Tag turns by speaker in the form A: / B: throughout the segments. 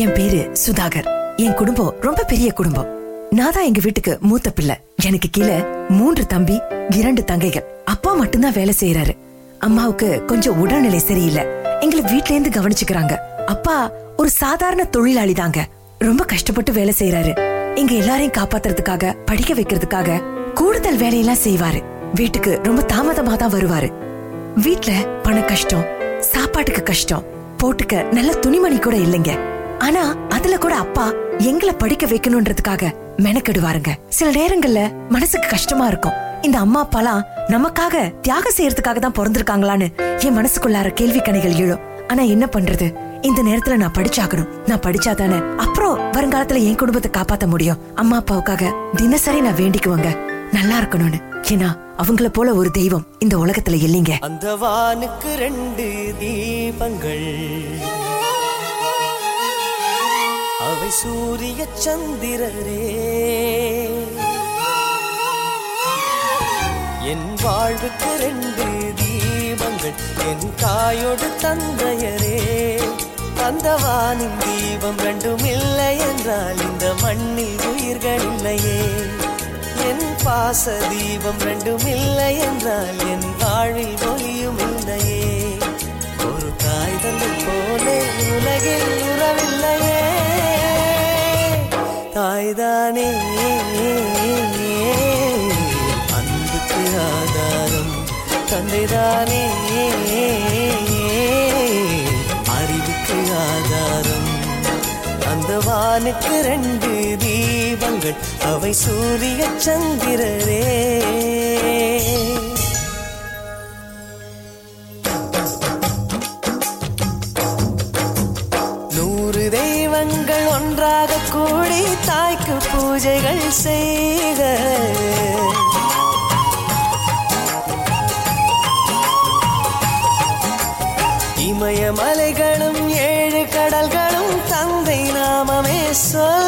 A: என் பேரு சுதாகர். என் குடும்பம் ரொம்ப பெரிய குடும்பம். நான் தான் எங்க வீட்டுக்கு மூத்த பிள்ளை. எனக்கு கீழே மூன்று தம்பி இரண்டு தங்கைகள். அப்பா மட்டும்தான் வேலை செய்யறாரு அம்மாவுக்கு கொஞ்சம் உடல்நிலை சரியில்லை. எங்களை வீட்ல இருந்து கவனிச்சுக்கிறாங்க. அப்பா ஒரு சாதாரண தொழிலாளி தாங்க ரொம்ப கஷ்டப்பட்டு வேலை செய்யறாரு எங்க எல்லாரையும் காப்பாத்துறதுக்காக படிக்க வைக்கிறதுக்காக கூடுதல் வேலையெல்லாம் செய்வாரு. வீட்டுக்கு ரொம்ப தாமதமா தான் வருவாரு. வீட்ல பண கஷ்டம் சாப்பாட்டுக்கு கஷ்டம் போட்டுக்க நல்ல துணிமணி கூட இல்லைங்க. ஆனா அதுல கூட அப்பா எங்களை படிக்க வைக்கணும்ன்றதுக்காக மெனக்கெடுவாருங்க. சில நேரங்கள்ல மனசுக்கு கஷ்டமா இருக்கும். இந்த அம்மா அப்பாலாம் நமக்காக தியாகம் செய்யறதுக்காக தான் பிறந்திருக்காங்களான்னு என் மனசுக்குள்ளார கேள்வி கணைகள் எழும். ஆனா என்ன பண்றது? இந்த நேரத்துல நான் படிச்சாகணும். நான் படிச்சாதானே அப்புறம் வருங்காலத்துல என் குடும்பத்தை காப்பாத்த முடியும். அம்மா அப்பாவுக்காக தினசரி நான் வேண்டிக்குவேங்க. நல்லா இருக்கணும்னு. ஏன்னா அவங்கள போல ஒரு தெய்வம் இந்த உலகத்துல இல்லைங்க.
B: அந்த வானுக்கு ரெண்டு தீபங்கள். அவை சூரிய சந்திரரே. என் வாழ்வுக்கு ரெண்டு தீபங்கள் என் தாயோடு தந்தையரே. அந்த வானின் தீபம் ரெண்டும் இல்லை என்றால் இந்த மண்ணில் உயிர்கள் இல்லையே. என் பாச தீபம் ரெண்டும் இல்லை என்றால் என் வாழ்வில் ஒளியும் இல்லையே. ஒரு தாய் தந்தை போலே உலகில் உறவில்லையே. தாய்தானே. அன்புக்கு ஆதாரம் தந்தைதானே. அறிவுக்கு ஆதாரம் அந்த வானுக்கு ரெண்டு தீபங்கள் அவை சூரிய சந்திரரே. நூறு தெய்வங்கள் ஒன்றாக கூடி தாய்க்கு பூஜைகள் செய்க. இமயமலைகளும் ஏழு கடல்களும் தந்தை நாமமே சொல்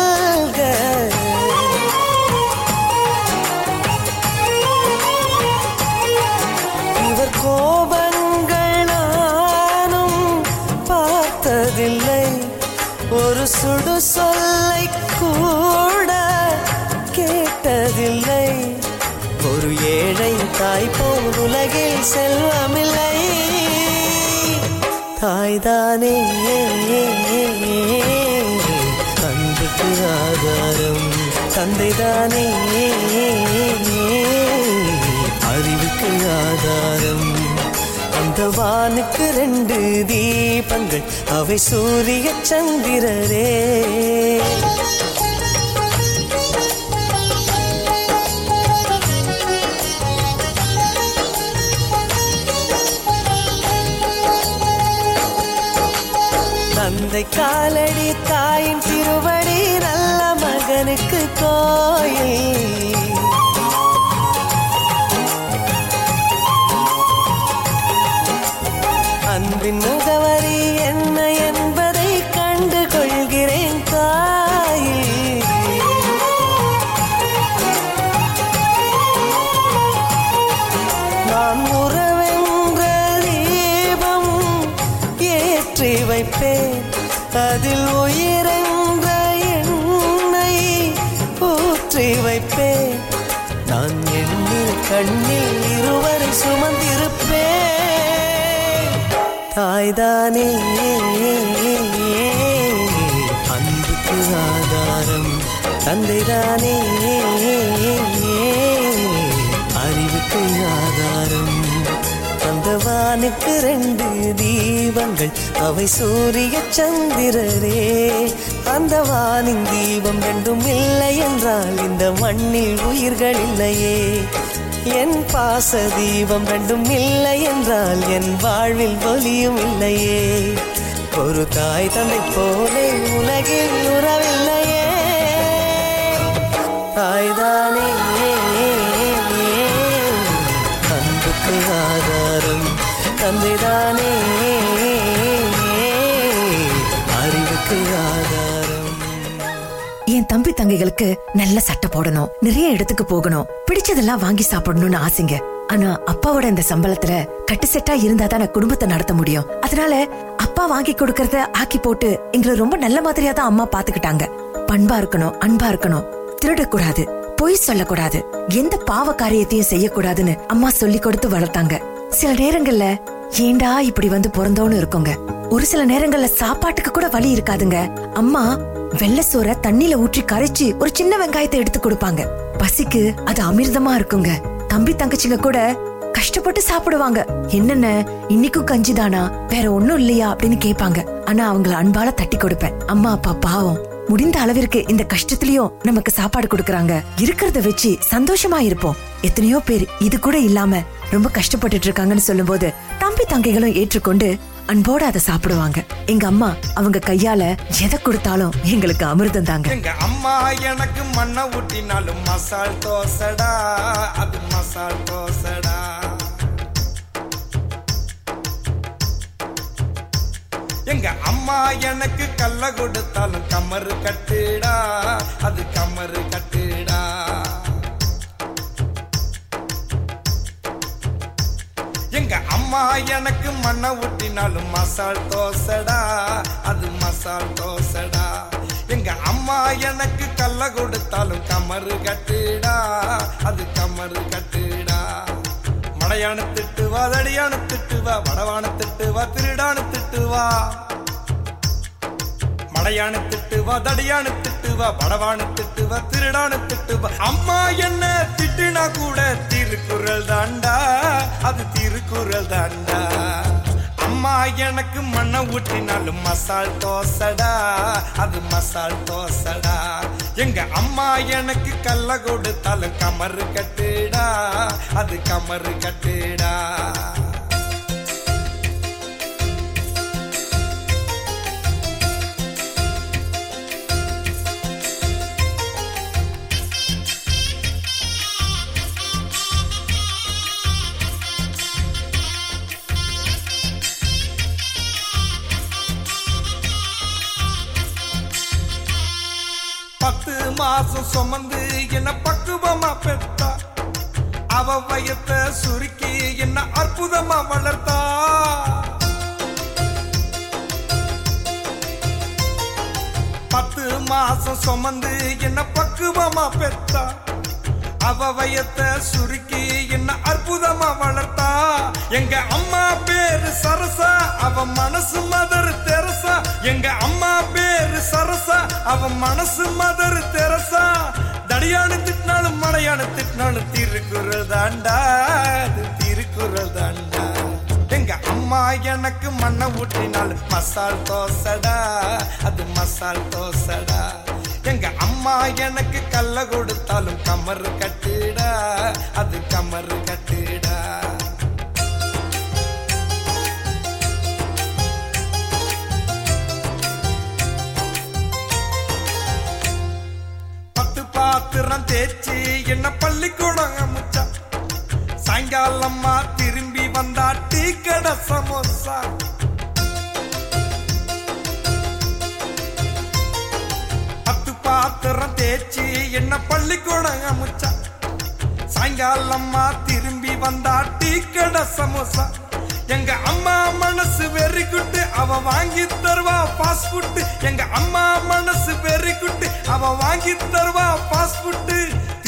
B: தாய் போல் உலகில் செல்வமில்லை. தாய்தானே. அன்புக்கு ஆதாரம் தந்தைதானே. அறிவுக்கு ஆதாரம். அந்த வானுக்கு ரெண்டு தீபங்கள் அவை சூரிய சந்திரரே. காலடி தாயின் திருவடி நல்ல மகனுக்கு கோயில். அன்பின் முகவரி அன்புக்கு ஆதாரம் தந்தைதானே. அறிவுக்கு ஆதாரம் தந்தவானுக்கு ரெண்டு தீபங்கள். அவை சூரிய சந்திரரே. அந்தவானின் தீபம் ரெண்டும் இல்லை என்றால் இந்த மண்ணில் உயிர்கள் இல்லையே. என் பாச தீபம் ரெண்டும் இல்லை என்றால் என் வாழ்வில் ஒலியும் இல்லையே. ஒரு தாய் தந்தை போலே உலகில் உறவில்லையே. தாய்தானே. அன்புக்கு ஆதாரம் தந்தைதானே.
A: தம்பி தங்கைகளுக்கு நல்ல சட்டை போடணும். நிறைய இடத்துக்கு போகணும். பிடிச்சதெல்லாம் வாங்கி சாப்பிடணும்னு ஆசைங்க. ஆனா அப்பாவோட இந்த சம்பளத்துல கட்டு செட்டா இருந்தா தான் குடும்பத்தை நடத்த முடியும். அதனால அப்பா வாங்கி கொடுக்கறத ஆக்கி போட்டு எங்களை ரொம்ப நல்ல மாதிரியா தான் அம்மா பாத்துக்கிட்டாங்க. பண்பா இருக்கணும் அன்பா இருக்கணும். திருடக்கூடாது பொய் சொல்லக்கூடாது. எந்த பாவ காரியத்தையும் செய்யக்கூடாதுன்னு அம்மா சொல்லி கொடுத்து வளர்த்தாங்க. சில நேரங்கள்ல ஏண்டா இப்படி வந்து பிறந்தோன்னு இருக்குங்க? ஒரு சில நேரங்கள்ல சாப்பாட்டுக்கு கூட வழி இருக்காதுங்க. அம்மா வெள்ளை சோற தண்ணில ஊற்றி கரைச்சு ஒரு சின்ன வெங்காயத்தை எடுத்து கொடுப்பாங்க. பசிக்கு அது அமிர்தமா இருக்குங்க. தம்பி தங்கச்சிங்க கூட கஷ்டப்பட்டு சாப்பிடுவாங்க. என்னென்ன? இன்னைக்கும் கஞ்சிதானா வேற ஒண்ணும் இல்லையா? அப்படின்னு கேட்பாங்க. ஆனா அவங்கள அன்பால தட்டி கொடுப்பேன். அம்மா அப்பா பாவம். முடிந்த அளவிற்கு இந்த கஷ்டத்திலயும் நமக்கு சாப்பாடு கொடுக்கறாங்க. இருக்கிறத வச்சு சந்தோஷமா இருப்போம். எத்தனையோ பேர் இது கூட இல்லாம ரொம்ப கஷ்டப்பட்டுட்டு இருக்காங்கன்னு சொல்லும் போது தம்பி தங்கைகளும் ஏற்றுக்கொண்டு அன்போட அதை சாப்பிடுவாங்க. எங்க அம்மா அவங்க கையால எதை கொடுத்தாலும் எங்களுக்கு அமிர்தம் தாங்க.
C: எங்க அம்மா எனக்கு மண்ணை ஊட்டினாலும் மசால் தோசடா அது மசால் தோசடா. எங்க அம்மா எனக்கு கல்ல கொடுத்தாலும் கமரு கட்டுடா அது கமரு கட்டு. அம்மா எனக்கு மண்ணை ஊட்டினாலும் மசால் தோசடா. அது மசால் தோசடா. எங்க அம்மா எனக்கு கல்ல கொடுத்தாலும் கமரு கட்டுடா. அது கமரு கட்டுடா. மடையான திட்டுவா தடியான திட்டுவா வடவான திட்டுவா திருடான திட்டுவா. மடையான திட்டுவா தடியான திட்டுவா படவான திட்டுவா திருடான திட்டுவ. அம்மா என்ன திட்டுனா கூட திருக்குறள் தாண்டா. அது திருக்குறள் தாண்டா. அம்மா எனக்கு மண்ணை ஊற்றினாலும் மசால் தோசடா. அது மசால் தோசடா. எங்க அம்மா எனக்கு கல்ல கொடுத்தாலும் கமரு கட்டுடா. அது கமரு கட்டுடா. பாசம் சுமந்து என்ன பக்குவமா பெத்தா அவ வயத்தை சுருக்கி என்ன அற்புதமா வளர்த்தா? பத்து மாசம் சுமந்து என்ன பக்குவமா பெத்தா அவ வயத்தை சுருக்கி என்ன அற்புதமா வளர்த்தா? எங்க அம்மா பேரு சரசா அவ மனசு மதர் தெரசா. எங்க அம்மா பேரு சரசா அவ மனசு மதர் தெரசா. தடியானு திட்டினாலும் மலையான திட்டினாலும் திருக்குறள் தாண்டா திருக்குறள் தாண்டா. அம்மா எனக்கு மண்ணை ஊற்றினால் மசால் தோசடா. அது மசால் தோசடா. எங்க அம்மா எனக்கு கல்ல கொடுத்தாலும் கமர் கட்டுடா. அது கமர் கட்டுடா. பத்து பாத்திரம் தேய்ச்சி என்ன பள்ளிக்கூடம் முச்சா. சாயங்காலம்மா திரும்பி வந்தா டீ கடை சமோசா. பத்து பாத்திரம் தேய்ச்சி என்ன பள்ளிக்கூடம் அமுச்சா. சாயங்காலம்மா திரும்பி வந்தா டீ கடை சமோசா. எங்க அம்மா மனசு வெறி குட்டு அவ வாங்கி தருவா பாஸ் ஃபுட் எங்க அம்மா மனசு வெறி குட்டு அவ வாங்கி தருவா பாஸ் ஃபுட்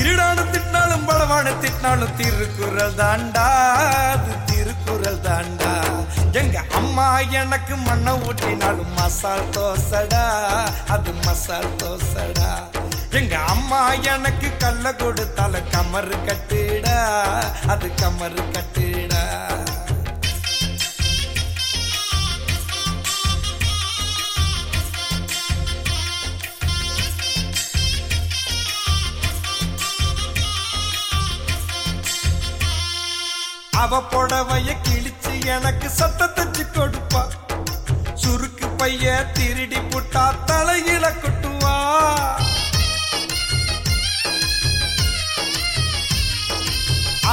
C: திருடான திட்டாலும் பலவான திட்டாலும் திருக்குறள் தாண்டா. அது திருக்குறள் தாண்டா. எங்க அம்மா எனக்கு மண்ணை ஊட்டினாலும் மசால் தோசடா. அது மசால் தோசடா. எங்க அம்மா எனக்கு கல்ல கொடுத்தாலும் கமரு கட்டுடா. அது கமரு கட்டுடா. அவ புடவைய கிழிச்சு எனக்கு சத்த தச்சு கொடுப்பா. சுருக்கு பைய திருடி புட்டா தலையில கொட்டுவா.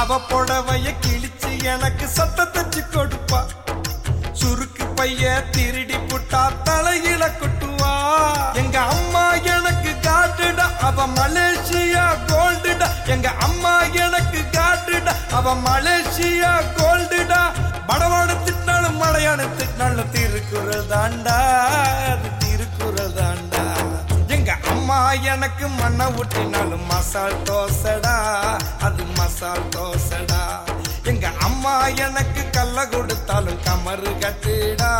C: அவ புடவைய கிழிச்சு எனக்கு சத்த தச்சு கொடுப்பா. சுருக்கு பைய திருடி புட்டா தலையில கொட்டுவா. எங்க அம்மா எனக்கு காட்டுடா. அவ மலேசியா கோல்டுடா. எங்க அம்மா எனக்கு காட்டுடா. அவ மலேசியா கோல்டுடா. படவாடு திட்டாலும் மலையான திட்டினாலும் திருக்குறள் தாண்டா அது திருக்குறள் தாண்டா எங்க அம்மா எனக்கு மண்ணை ஊட்டினாலும் மசால் தோசடா. அது மசால் தோசடா. எங்க அம்மா எனக்கு கல்ல கொடுத்தாலும் கமரு கமரு கட்டுடா.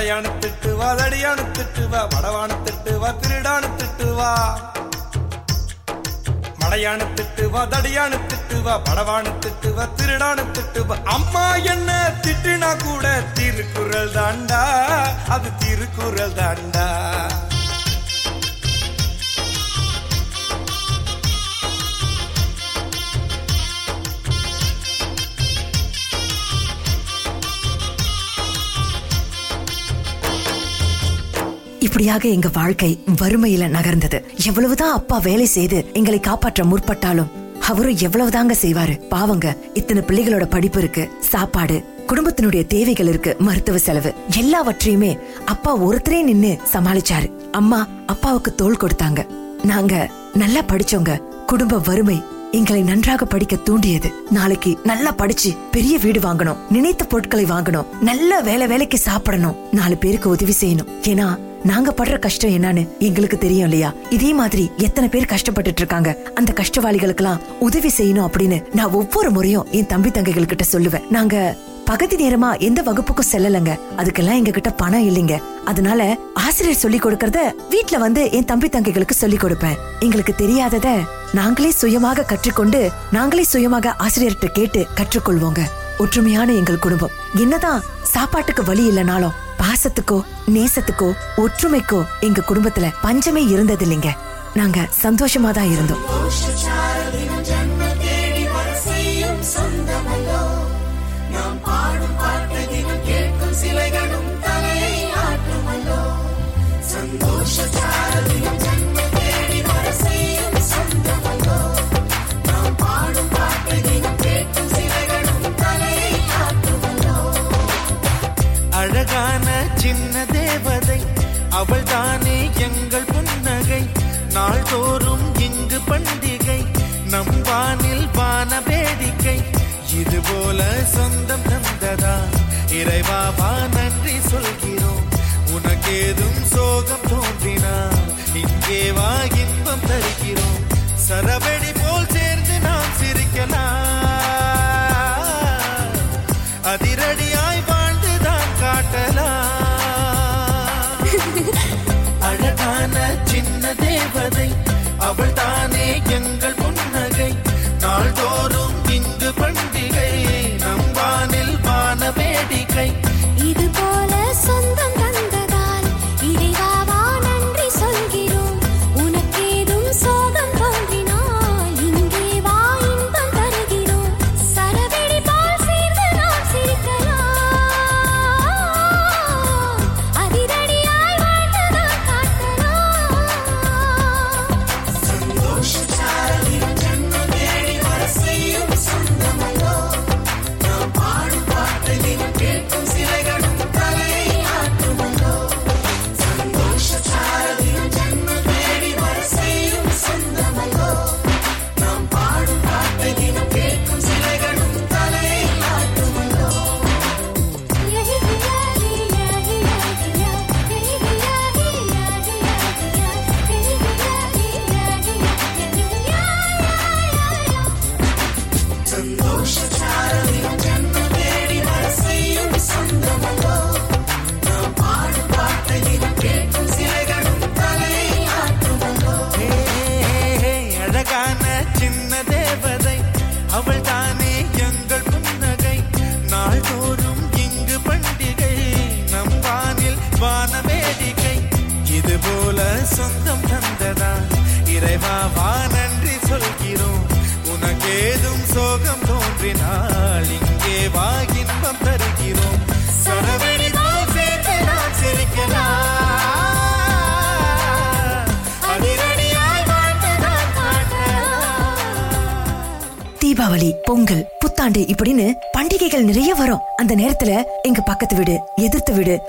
C: மடையானு திட்டுவா தடியானு திட்டுவா வடவானு திட்டுவா திருடானு திட்டுவா மடையானு திட்டுவா தடியானு திட்டுவா படவானு திட்டுவா திருடானு திட்டுவா அம்மா என்ன திட்டுனா கூட திருக்குறள் தாண்டா அது திருக்குறள் தாண்டா.
A: இப்படியாக எங்க வாழ்க்கை வறுமையில நகர்ந்தது. எவ்வளவுதான் அப்பா வேலை செய்து எங்களை காப்பாற்ற முற்பட்டாலும் அவரும் எவ்வளவுதாங்க செய்வாரு? பாவங்க இத்தனை பிள்ளைகளோட படிப்பு இருக்கு சாப்பாடு குடும்பத்தினுடைய தேவைகள் இருக்கு மருத்துவ செலவு எல்லாவற்றையுமே அப்பா ஒருத்தரே நின்னு சமாளிச்சாரு. அம்மா அப்பாவுக்கு தோள் கொடுத்தாங்க. நாங்க நல்லா படிச்சோங்க. குடும்ப வறுமை எங்களை நன்றாக படிக்க தூண்டியது. நாளைக்கு நல்லா படிச்சு பெரிய வீடு வாங்கணும் நினைத்த பொருட்களை வாங்கணும் நல்ல வேலை வேலைக்கு சாப்பிடணும் நாலு பேருக்கு உதவி செய்யணும். ஏன்னா நாங்க படுற கஷ்டம் என்னன்னு எங்களுக்கு தெரியும் இல்லையா? இதே மாதிரி எத்தனை பேர் கஷ்டப்பட்டுட்டு இருக்காங்க அந்த கஷ்டவாளிகளுக்கெல்லாம் உதவி செய்யணும் அப்படின்னு நான் ஒவ்வொரு முறையும் என் தம்பி தங்கைகள் கிட்ட சொல்லுவேன். நாங்க பகுதி நேரமா எந்த வகுப்புக்கும் செல்லலங்க. அதுக்கெல்லாம் எங்க கிட்ட பணம் இல்லைங்க. அதனால ஆசிரியர் சொல்லி கொடுக்கறத வீட்ல வந்து என் தம்பி தங்கைகளுக்கு சொல்லி கொடுப்பேன். எங்களுக்கு தெரியாதத நாங்களே சுயமாக கற்றுக்கொண்டு நாங்களே சுயமாக ஆசிரியர்கிட்ட கேட்டு கற்றுக்கொள்வோங்க. ஒற்றுமையான எங்கள் குடும்பம். என்னதான் சாப்பாட்டுக்கு வழி இல்லைனாலும் பாசத்துக்கோ நேசத்துக்கோ ஒற்றுமைக்கோ எங்க குடும்பத்துல பஞ்சமே இருந்தது இல்லைங்க நாங்க சந்தோஷமா தான் இருந்தோம்.
D: அவள் தானே எங்கள் புன்னகை. நாள்தோறும் இங்கு பண்டிகை. நம் வானில் வான வேடிக்கை. இது போல சொந்தம் தந்ததா? இறைவாவா நன்றி சொல்கிறோம். உனக்கேதும் சோகம் தோன்றினா இங்கே வா இன்பம் தருகிறோம். சரவெடி போல் சேர்ந்து நாம் சிரிக்கலாம்.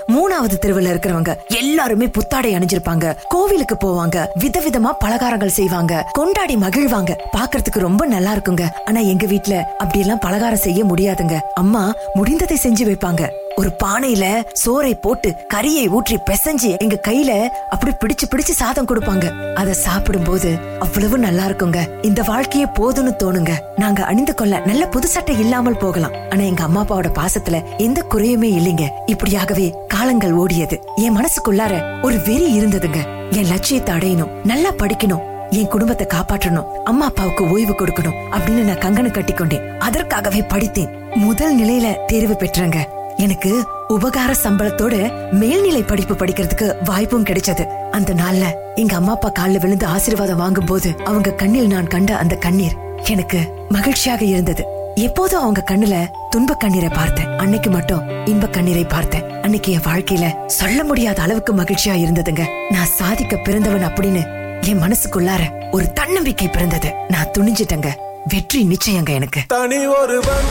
A: மூணாவது தெருவுல இருக்கிறவங்க எல்லாருமே புத்தாடை அணிஞ்சிருப்பாங்க. கோவிலுக்கு போவாங்க. விதவிதமா பலகாரங்கள் செய்வாங்க. கொண்டாடி மகிழ்வாங்க. பாக்குறதுக்கு ரொம்ப நல்லா இருக்குங்க. ஆனா எங்க வீட்ல அப்படியெல்லாம் பலகாரம் செய்ய முடியாதுங்க. அம்மா முடிந்ததை செஞ்சு வைப்பாங்க. ஒரு பானையில சோறை போட்டு கறியை ஊற்றி பிசைஞ்சு எங்க கையில அப்படி பிடிச்சு பிடிச்சு சாதம் கொடுப்பாங்க. அத சாப்பிடும் போது அவ்வளவு நல்லா இருக்குங்க. இந்த வாழ்க்கையே போதும்னு தோணுங்க. நாங்க அணிந்து கொள்ள நல்ல புது சட்டை இல்லாமல் போகலாம். ஆனா எங்க அம்மா அப்பாவோட பாசத்துல எந்த குறையுமே இல்லைங்க. இப்படியாகவே காலங்கள் ஓடியது. என் மனசுக்குள்ளார ஒரு வெறி இருந்ததுங்க. என் லட்சியத்தை அடையணும். நல்லா படிக்கணும். என் குடும்பத்தை காப்பாற்றணும். அம்மா அப்பாவுக்கு ஓய்வு கொடுக்கணும். அப்படின்னு நான் கங்கணம் கட்டிக்கொண்டேன். அதற்காகவே படித்தேன். முதல் நிலையில தேர்வு பெற்றேங்க. எனக்கு உபகார சம்பளத்தோட மேல்நிலை படிப்பு படிக்கிறதுக்கு வாய்ப்பும் கிடைச்சது. அந்த நாள்ல எங்க அம்மா அப்பா கால்ல விழுந்து ஆசீர்வாதம் வாங்கும் போது அவங்க கண்ணில் நான் கண்ட அந்த கண்ணீர் எனக்கு மகிழ்ச்சியாக இருந்தது. எப்போதும் அவங்க கண்ணுல துன்ப கண்ணீரை பார்த்தேன். அன்னைக்கு மட்டும் இன்ப கண்ணீரை பார்த்தேன். அன்னைக்கு என் வாழ்க்கையில சொல்ல முடியாத அளவுக்கு மகிழ்ச்சியா இருந்ததுங்க. நான் சாதிக்க பிறந்தவன் அப்படின்னு என் மனசுக்குள்ளார ஒரு தன்னம்பிக்கை பிறந்தது. நான் துணிஞ்சிட்டேங்க. வெற்றி நிச்சயங்க எனக்கு.
E: தனி ஒருவன்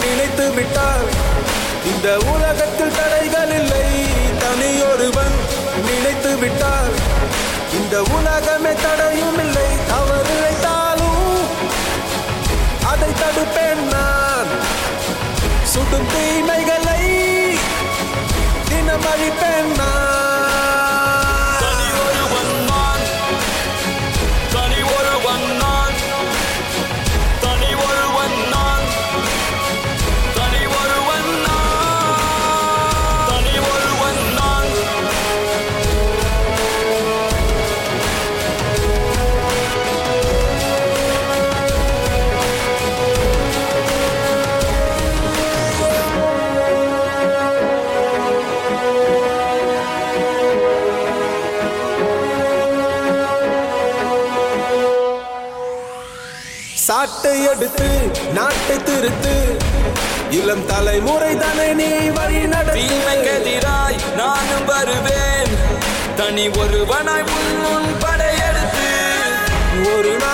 E: நினைத்து விட்டார் இந்த உலகத்தில் தடைகள் இல்லை. தனியொருவன் நினைத்து விட்டால் இந்த உலகமே தடையும் இல்லை. அவர் இழைத்தாலும் அதை தடுப்பேன் நான். சுடும் தீமைகளை தினம் அழிப்பேன் நான். எடுத்து நாட்டை திருத்து. இளம் தலைமுறை தானே நீ வழி நடத்து.
F: தீமைக்கெதிராய் நானும் வருவேன். தனி ஒருவனாய் உன் முன் படையெடுத்து.
E: ஒரு நாள்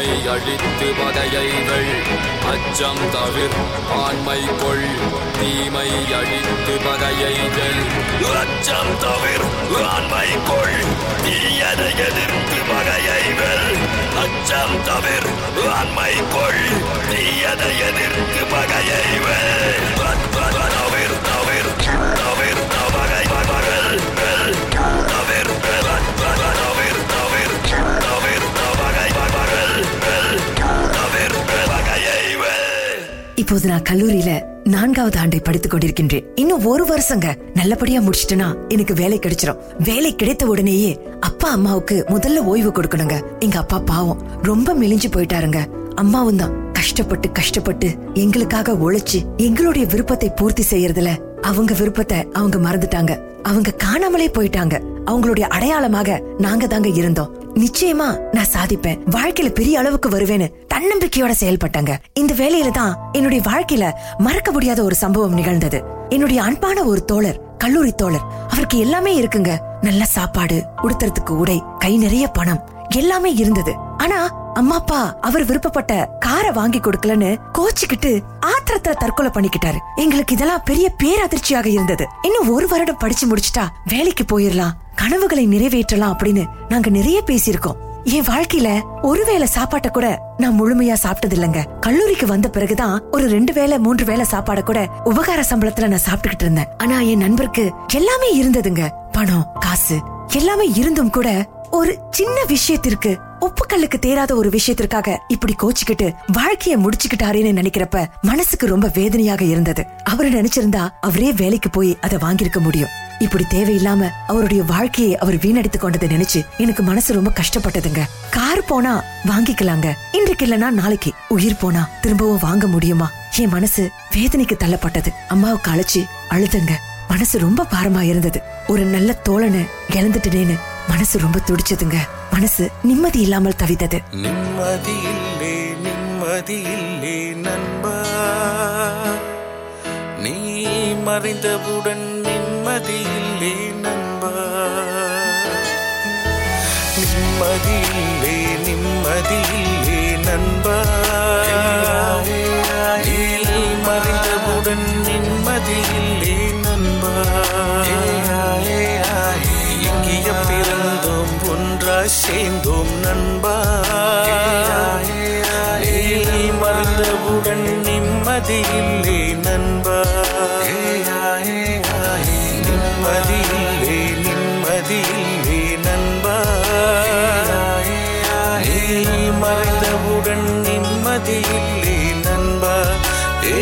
F: தீமை அழித்து பகையைகள் அச்சம் தவிர் ஆண்மை கொள். தீமை அழித்து பகையைகள் அச்சம் தவிர் ஆண்மை கொள். தீயதை எதிர்த்து பகையைகள் அச்சம் தவிர் ஆண்மை கொள். தீயதை எதிர்த்து பகையைகள் தவிர
A: இப்போது நான் கல்லூரியில நான்காவது ஆண்டை படித்துக் கொண்டிருக்கின்றேன். இன்னும் ஒரு வருஷங்க. நல்லபடியா முடிச்சிட்டேனா எனக்கு வேலை கிடைச்சிரும். வேலை கிடைத்த உடனேயே அப்பா அம்மாவுக்கு முதல்ல ஓய்வு கொடுக்கணுங்க. எங்க அப்பா பாவம். ரொம்ப மெலிஞ்சு போயிட்டாருங்க. அம்மாவும் தான் கஷ்டப்பட்டு கஷ்டப்பட்டு எங்களுக்காக உழைச்சு எங்களுடைய விருப்பத்தை பூர்த்தி செய்யறதுல அவங்க விருப்பத்தை அவங்க மறந்துட்டாங்க. அவங்க காணாமலே போயிட்டாங்க. அவங்களுடைய அடையாளமாக நாங்க தாங்க இருந்தோம். நிச்சயமா நான் சாதிப்பேன். வாழ்க்கையில பெரிய அளவுக்கு வருவேன்னு தன்னம்பிக்கையோட செயல்பட்டாங்க. இந்த வேலையில தான் என்னுடைய வாழ்க்கையில மறக்க முடியாத ஒரு சம்பவம் நிகழ்ந்தது. என்னுடைய அன்பான ஒரு தோழர் கல்லூரி தோழர் அவருக்கு எல்லாமே இருக்குங்க. நல்ல சாப்பாடு உடுத்துறதுக்கு உடை கை நிறைய பணம் எல்லாமே இருந்தது. ஆனா அம்மாப்பா அவர் விருப்பப்பட்ட காரை வாங்கி கொடுக்கலன்னு கோச்சுக்கிட்டு ஆத்திரத்துல தற்கொலை பண்ணிக்கிட்டாரு. எங்களுக்கு இதெல்லாம் பெரிய பேரதிர்ச்சியாக இருந்தது. இன்னும் ஒரு வருடம் படிச்சு முடிச்சுட்டா வேலைக்கு போயிடலாம் கனவுகளை நிறைவேற்றலாம் அப்படின்னு நாங்க நிறைய பேசியிருக்கோம். என் வாழ்க்கையில ஒருவேளை சாப்பாட்ட கூட நான் முழுமையா சாப்பிட்டது இல்லைங்க கல்லூரிக்கு வந்த பிறகுதான் ஒரு ரெண்டு வேளை மூன்று வேளை சாப்பாட கூட உபகார சம்பளத்துல நான் சாப்பிட்டுக்கிட்டு இருந்தேன். ஆனா என் நண்பருக்கு எல்லாமே இருந்ததுங்க. பணம் காசு எல்லாமே இருந்தும் கூட ஒரு சின்ன விஷயத்திற்கு உப்புக்கல்லுக்கு தேராத ஒரு விஷயத்திற்காக இப்படி கோச்சுக்கிட்டு வாழ்க்கைய முடிச்சுக்கிட்டாரேன்னு நினைக்கிறப்ப மனசுக்கு ரொம்ப வேதனையாக இருந்தது. அவரு நினைச்சிருந்தா அவரே வேலைக்கு போய் அதை வாங்கியிருக்க முடியும். இப்படி தேவையில்லாம அவருடைய வாழ்க்கையை அவர் வீணடித்து கொண்டதை நினைச்சு எனக்கு மனசு ரொம்ப கஷ்டப்பட்டதுங்க. கார் போனா வாங்கிக்கலாங்க. இன்றைக்கு இல்லனா நாளைக்கு. உயிர் போனா திரும்பவும் வாங்க முடியுமா? என் மனசு வேதனைக்கு தள்ளப்பட்டது. அம்மாவுக்கு அழைச்சு அழுதுங்க. மனசு ரொம்ப பாரமா இருந்தது. ஒரு நல்ல தோழனை இழந்துட்டேன்னு மனசு ரொம்ப துடிச்சதுங்க. மனசு நிம்மதி இல்லாமல் தவித்தது.
G: நிம்மதியில்லே நிம்மதியில்லே நண்பா. நீ மறைந்தவுடன் நிம்மதியில்லே நண்பா. நிம்மதியில்லே நிம்மதியில்லே நண்பா. நீ மறைந்தவுடன் நிம்மதியில்லே நண்பா. இங்கிய பிறந்தோம் ஒன்றாய் சேர்ந்தோம் நண்பா. நீ மறந்தவுடன் இல்லை நண்பா. நிம்மதி இல்லை நிம்மதி இல்லை நண்பா நீ நிம்மதி இல்லை நண்பா ஏ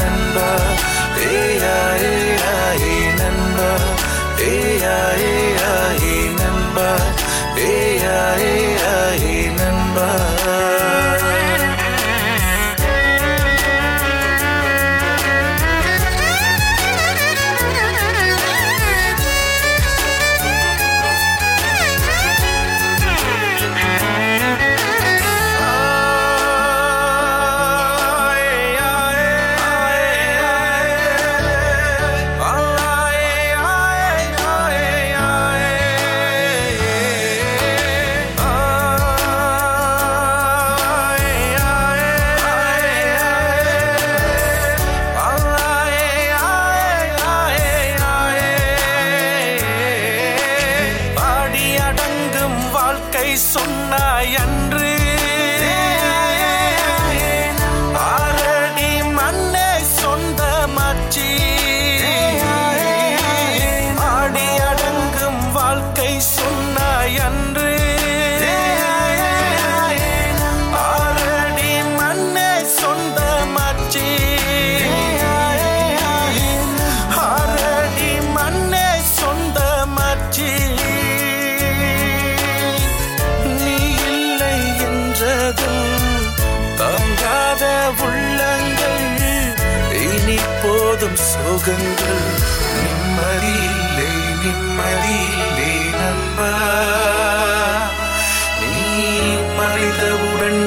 G: நண்பா. remember. போதும் சோகங்கள். நிம்மதியில்லை நிம்மதியில்லை நண்பா. நீ மறைந்தவுடன்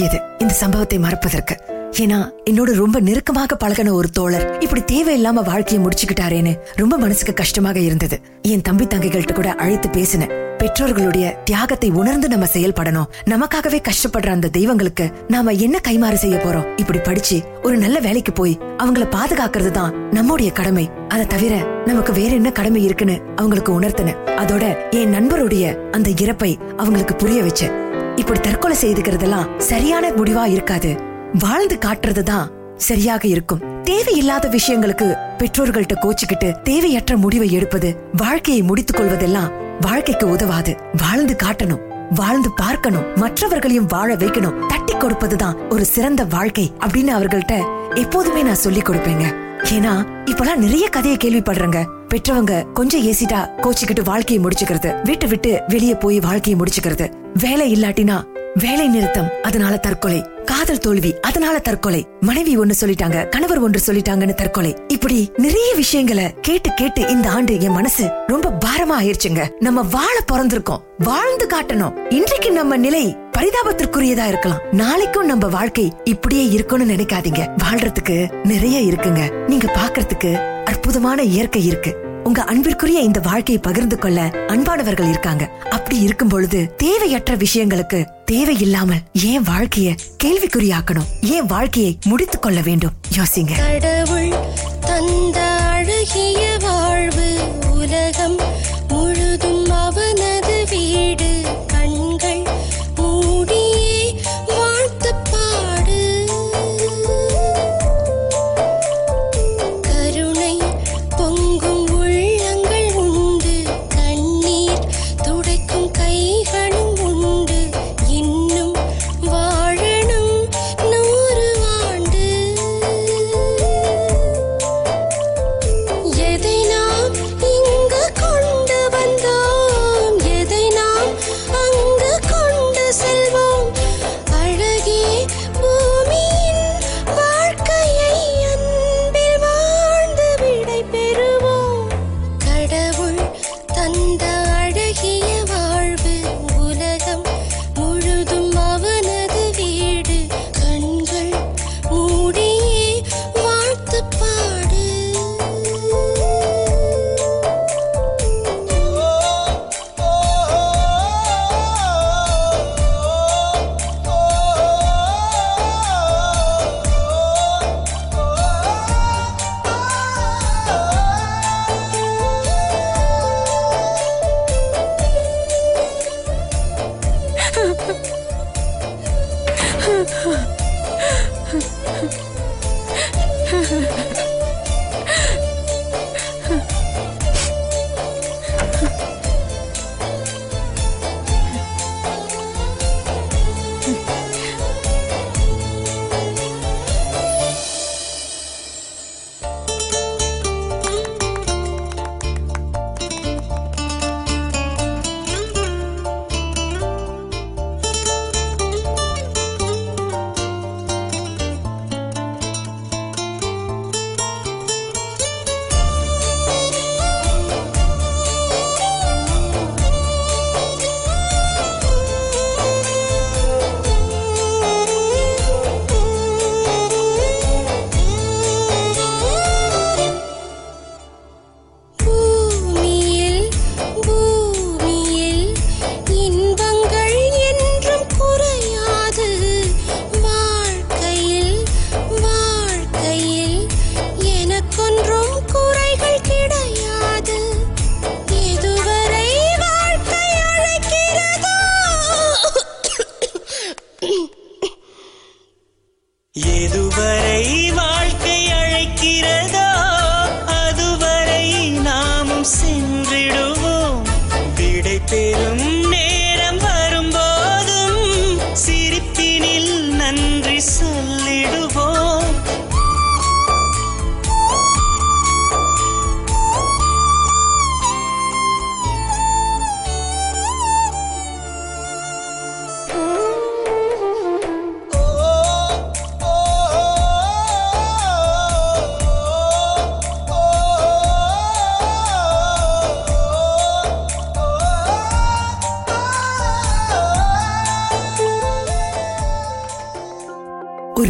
A: ஆகியது இந்த சம்பவத்தை மறப்பதற்கு. ஏன்னா என்னோட ரொம்ப நெருக்கமாக பழகின ஒரு தோழர் இப்படி தேவையில்லாம வாழ்க்கையை முடிச்சுக்கிட்டாரேன்னு ரொம்ப மனசுக்கு கஷ்டமாக இருந்தது. என் தம்பி தங்கைகள்கிட்ட கூட அழைத்து பேசினேன் பெற்றோர்களுடைய தியாகத்தை உணர்ந்து நம்ம செயல்படணும். நமக்காகவே கஷ்டப்படுற அந்த தெய்வங்களுக்கு நாம என்ன கைமாறு செய்ய போறோம்? இப்படி படிச்சு ஒரு நல்ல வேலைக்கு போய் அவங்கள பாதுகாக்கிறது தான் நம்முடைய கடமை. அதை தவிர நமக்கு வேற என்ன கடமை இருக்குன்னு அவங்களுக்கு உணர்த்தின அதோட என் நண்பருடைய அந்த இறப்பை அவங்களுக்கு புரிய வச்சேன். இப்படி தற்கொலை செய்துக்கிறதெல்லாம் சரியான முடிவா இருக்காது. வாழ்ந்து காட்டுறதுதான் சரியாக இருக்கும். தேவையில்லாத விஷயங்களுக்கு பெற்றோர்கள்ட்ட கோச்சிக்கிட்டு தேவையற்ற முடிவை எடுப்பது வாழ்க்கையை முடித்துக் கொள்வதெல்லாம் வாழ்க்கைக்கு உதவாது. வாழ்ந்து காட்டணும் வாழ்ந்து பார்க்கணும் மற்றவர்களையும் வாழ வைக்கணும் தட்டி கொடுப்பதுதான் ஒரு சிறந்த வாழ்க்கை அப்படின்னு அவர்கள்ட்ட எப்போதுமே நான் சொல்லி கொடுப்பேங்க. ஏன்னா இப்பெல்லாம் நிறைய கதையை கேள்விப்படுறேங்க. பெற்றவங்க கொஞ்சம் ஏசிட்டா கோச்சிக்கிட்டு வாழ்க்கையை முடிச்சுக்கிறது. வீட்டை விட்டு வெளியே போய் வாழ்க்கையை முடிச்சுக்கிறது. வேலை இல்லாட்டினா வேலை நிறுத்தம் அதனால தற்கொலை. காதல் தோல்வி அதனால தற்கொலை. மனைவி ஒண்ணு சொல்லிட்டாங்க கணவர் ஒன்று சொல்லிட்டாங்கன்னு தற்கொலை. இப்படி நிறைய விஷயங்களை கேட்டு கேட்டு இந்த ஆண்டு என் மனசு ரொம்ப பாரமா ஆயிருச்சுங்க. நம்ம வாழ பிறந்திருக்கோம் வாழ்ந்து காட்டணும். இன்றைக்கு நம்ம நிலை பரிதாபத்திற்குரியதா இருக்கலாம். நாளைக்கும் நம்ம வாழ்க்கை இப்படியே இருக்கும்னு நினைக்காதீங்க. வாழ்றதுக்கு நிறைய இருக்குங்க. நீங்க பாக்குறதுக்கு அற்புதமான இயற்கை இருக்கு. உங்க அன்பிற்குரிய இந்த வாழ்க்கையை பகிர்ந்து கொள்ள அன்பானவர்கள் இருக்காங்க. அப்படி இருக்கும் பொழுது தேவையற்ற விஷயங்களுக்கு தேவையில்லாமல் ஏன் வாழ்க்கைய கேள்விக்குறியாக்கணும்? ஏன் வாழ்க்கையை முடித்துக் கொள்ள வேண்டும்? யோசிங்க.
H: கடவுள் தந்த அழகிய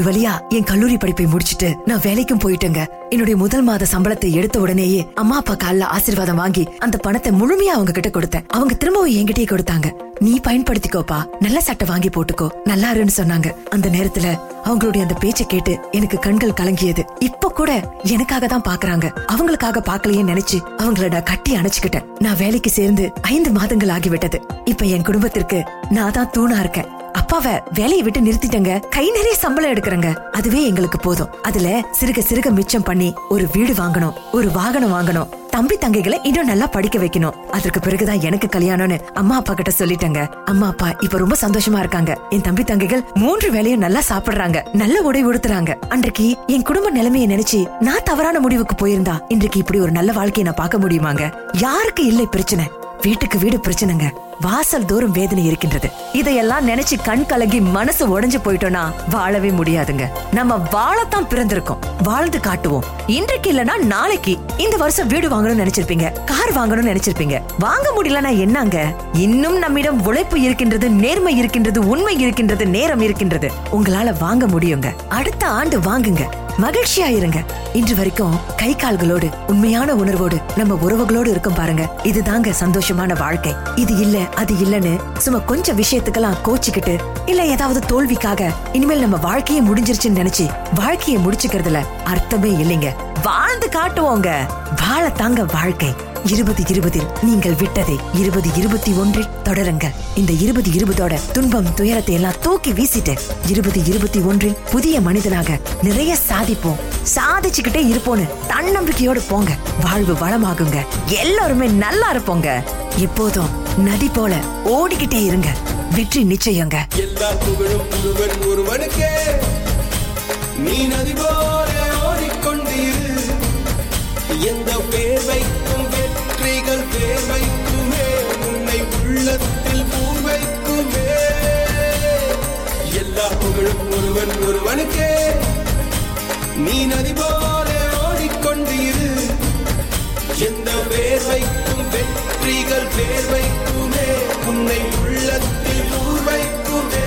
A: ஒரு வழியா என் கல்லூரி படிப்பை முடிச்சிட்டு நான் வேலைக்கும் போயிட்டேங்க. என்னுடைய முதல் மாத சம்பளத்தை எடுத்த உடனேயே அம்மா அப்பா கால ஆசீர்வாதம் வாங்கி அந்த பணத்தை முழுமையா அவங்க கிட்ட கொடுத்தேன். அவங்க திரும்பவும் என்கிட்டயே கொடுத்தாங்க. நீ பயன்படுத்திக்கோப்பா. நல்ல சட்டை வாங்கி போட்டுக்கோ. நல்லா இருன்னு சொன்னாங்க. அந்த நேரத்துல அவங்களுடைய அந்த பேச்சை கேட்டு எனக்கு கண்கள் கலங்கியது. இப்ப கூட எனக்காக தான் பாக்குறாங்க. அவங்களுக்காக பாக்கலையே நினைச்சு அவங்கள நான் கட்டி அணைச்சுக்கிட்டேன். நான் வேலைக்கு சேர்ந்து ஐந்து மாதங்கள் ஆகிவிட்டது. இப்ப என் குடும்பத்திற்கு நான் தான் தூணா இருக்கேன். அப்பாவை வேலையை விட்டு நிறுத்திட்டங்க. கை நிறைய சம்பளம் எடுக்கிறங்க. அதுவே எங்களுக்கு போதும். அதுல சிறுக சிறுக மிச்சம் பண்ணி ஒரு வீடு வாங்கணும். ஒரு வாகனம் வாங்கணும். தம்பி தங்கைகளை இன்னும் நல்லா படிக்க வைக்கணும். அதற்கு பிறகுதான் எனக்கு கல்யாணம்னு அம்மா அப்பா கிட்ட சொல்லிட்டேங்க. அம்மா அப்பா இப்ப ரொம்ப சந்தோஷமா இருக்காங்க. என் தம்பி தங்கைகள் மூன்று வேளையும் நல்லா சாப்பிடுறாங்க. நல்ல உடை உடுத்துறாங்க. அன்றைக்கு என் குடும்ப நிலைமையை நினைச்சு நான் தவறான முடிவுக்கு போயிருந்தா இன்றைக்கு இப்படி ஒரு நல்ல வாழ்க்கையை நான் பார்க்க முடியுமாங்க? யாருக்கு இல்லை பிரச்சனை? வீட்டுக்கு வீடு பிரச்சனைங்க. வாசல் தோறும் வேதனை இருக்கின்றது. இதையெல்லாம் நினைச்சு கண் கலங்கி மனசு உடைஞ்சு போயிட்டோம்னா வாழவே முடியாதுங்க. நம்ம வாழத்தான் பிறந்திருக்கோம். வாழ்ந்து காட்டுவோம். இன்றைக்கு இல்லனா நாளைக்கு இந்த வருஷம் வீடு வாங்கணும்னு நினைச்சிருப்பீங்க. கார் வாங்கணும்னு நினைச்சிருப்பீங்க. வாங்க முடியலனா என்னங்க? இன்னும் நம்மிடம் உழைப்பு இருக்கின்றது நேர்மை இருக்கின்றது உண்மை இருக்கின்றது நேரம் இருக்கின்றது. உங்களால வாங்க முடியுங்க. அடுத்த ஆண்டு வாங்குங்க. மகிழ்ச்சியா இருங்க. இன்று வரைக்கும் கை கால்களோடு உண்மையான உணர்வோடு நம்ம உறவுகளோடு இருக்கும் பாருங்க. இதுதாங்க சந்தோஷமான வாழ்க்கை. இது இல்ல அது இல்லன்னு சும்மா கொஞ்சம் விஷயத்துக்கெல்லாம் கோச்சிக்கிட்டு இல்ல ஏதாவது தோல்விக்காக இனிமேல் நம்ம வாழ்க்கையே முடிஞ்சிருச்சுன்னு நினைச்சு வாழ்க்கையை முடிச்சுக்கிறதுல அர்த்தமே இல்லைங்க. வாழ்ந்து காட்டுவோங்க. வாழ தாங்க வாழ்க்கை. இருபது இருபதில் நீங்கள் விட்டதை இருபது இருபத்தி ஒன்றில் தொடருங்க இந்த இருபது இருபதோட துன்பம் துயரத்தை எல்லாம் தூக்கி வீசிட்டு இருபது இருபத்தி ஒன்றில் புதிய மனிதனாக நிறைய சாதிப்போம். சாதிச்சுக்கிட்டே இருப்போம்னு தன்னம்பிக்கையோடு போங்க. வாழ்வு வளமாகுங்க. எல்லாருமே நல்லா இருப்போங்க. எப்போதும் நதி போல ஓடிக்கிட்டே இருங்க. வெற்றி நிச்சயங்க.
E: எல்லா புகழும் ஒருவனுக்கே. நீ நதி போல எந்த பேர் வைக்கும் வெற்றிகள் பேர் வைக்குமே உன்னை உள்ளத்தில் பூர் வைக்குமே எல்லா புகழும் ஒருவன் ஒருவனுக்கே. நீ நதி போல ஓடிக்கொண்டிரு எந்த பேர் வைக்கும் வெற்றிகள் பேர் வைக்குமே உன்னை உள்ளத்தில் ஊர் வைக்குமே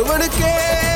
E: ஒருவனுக்கே.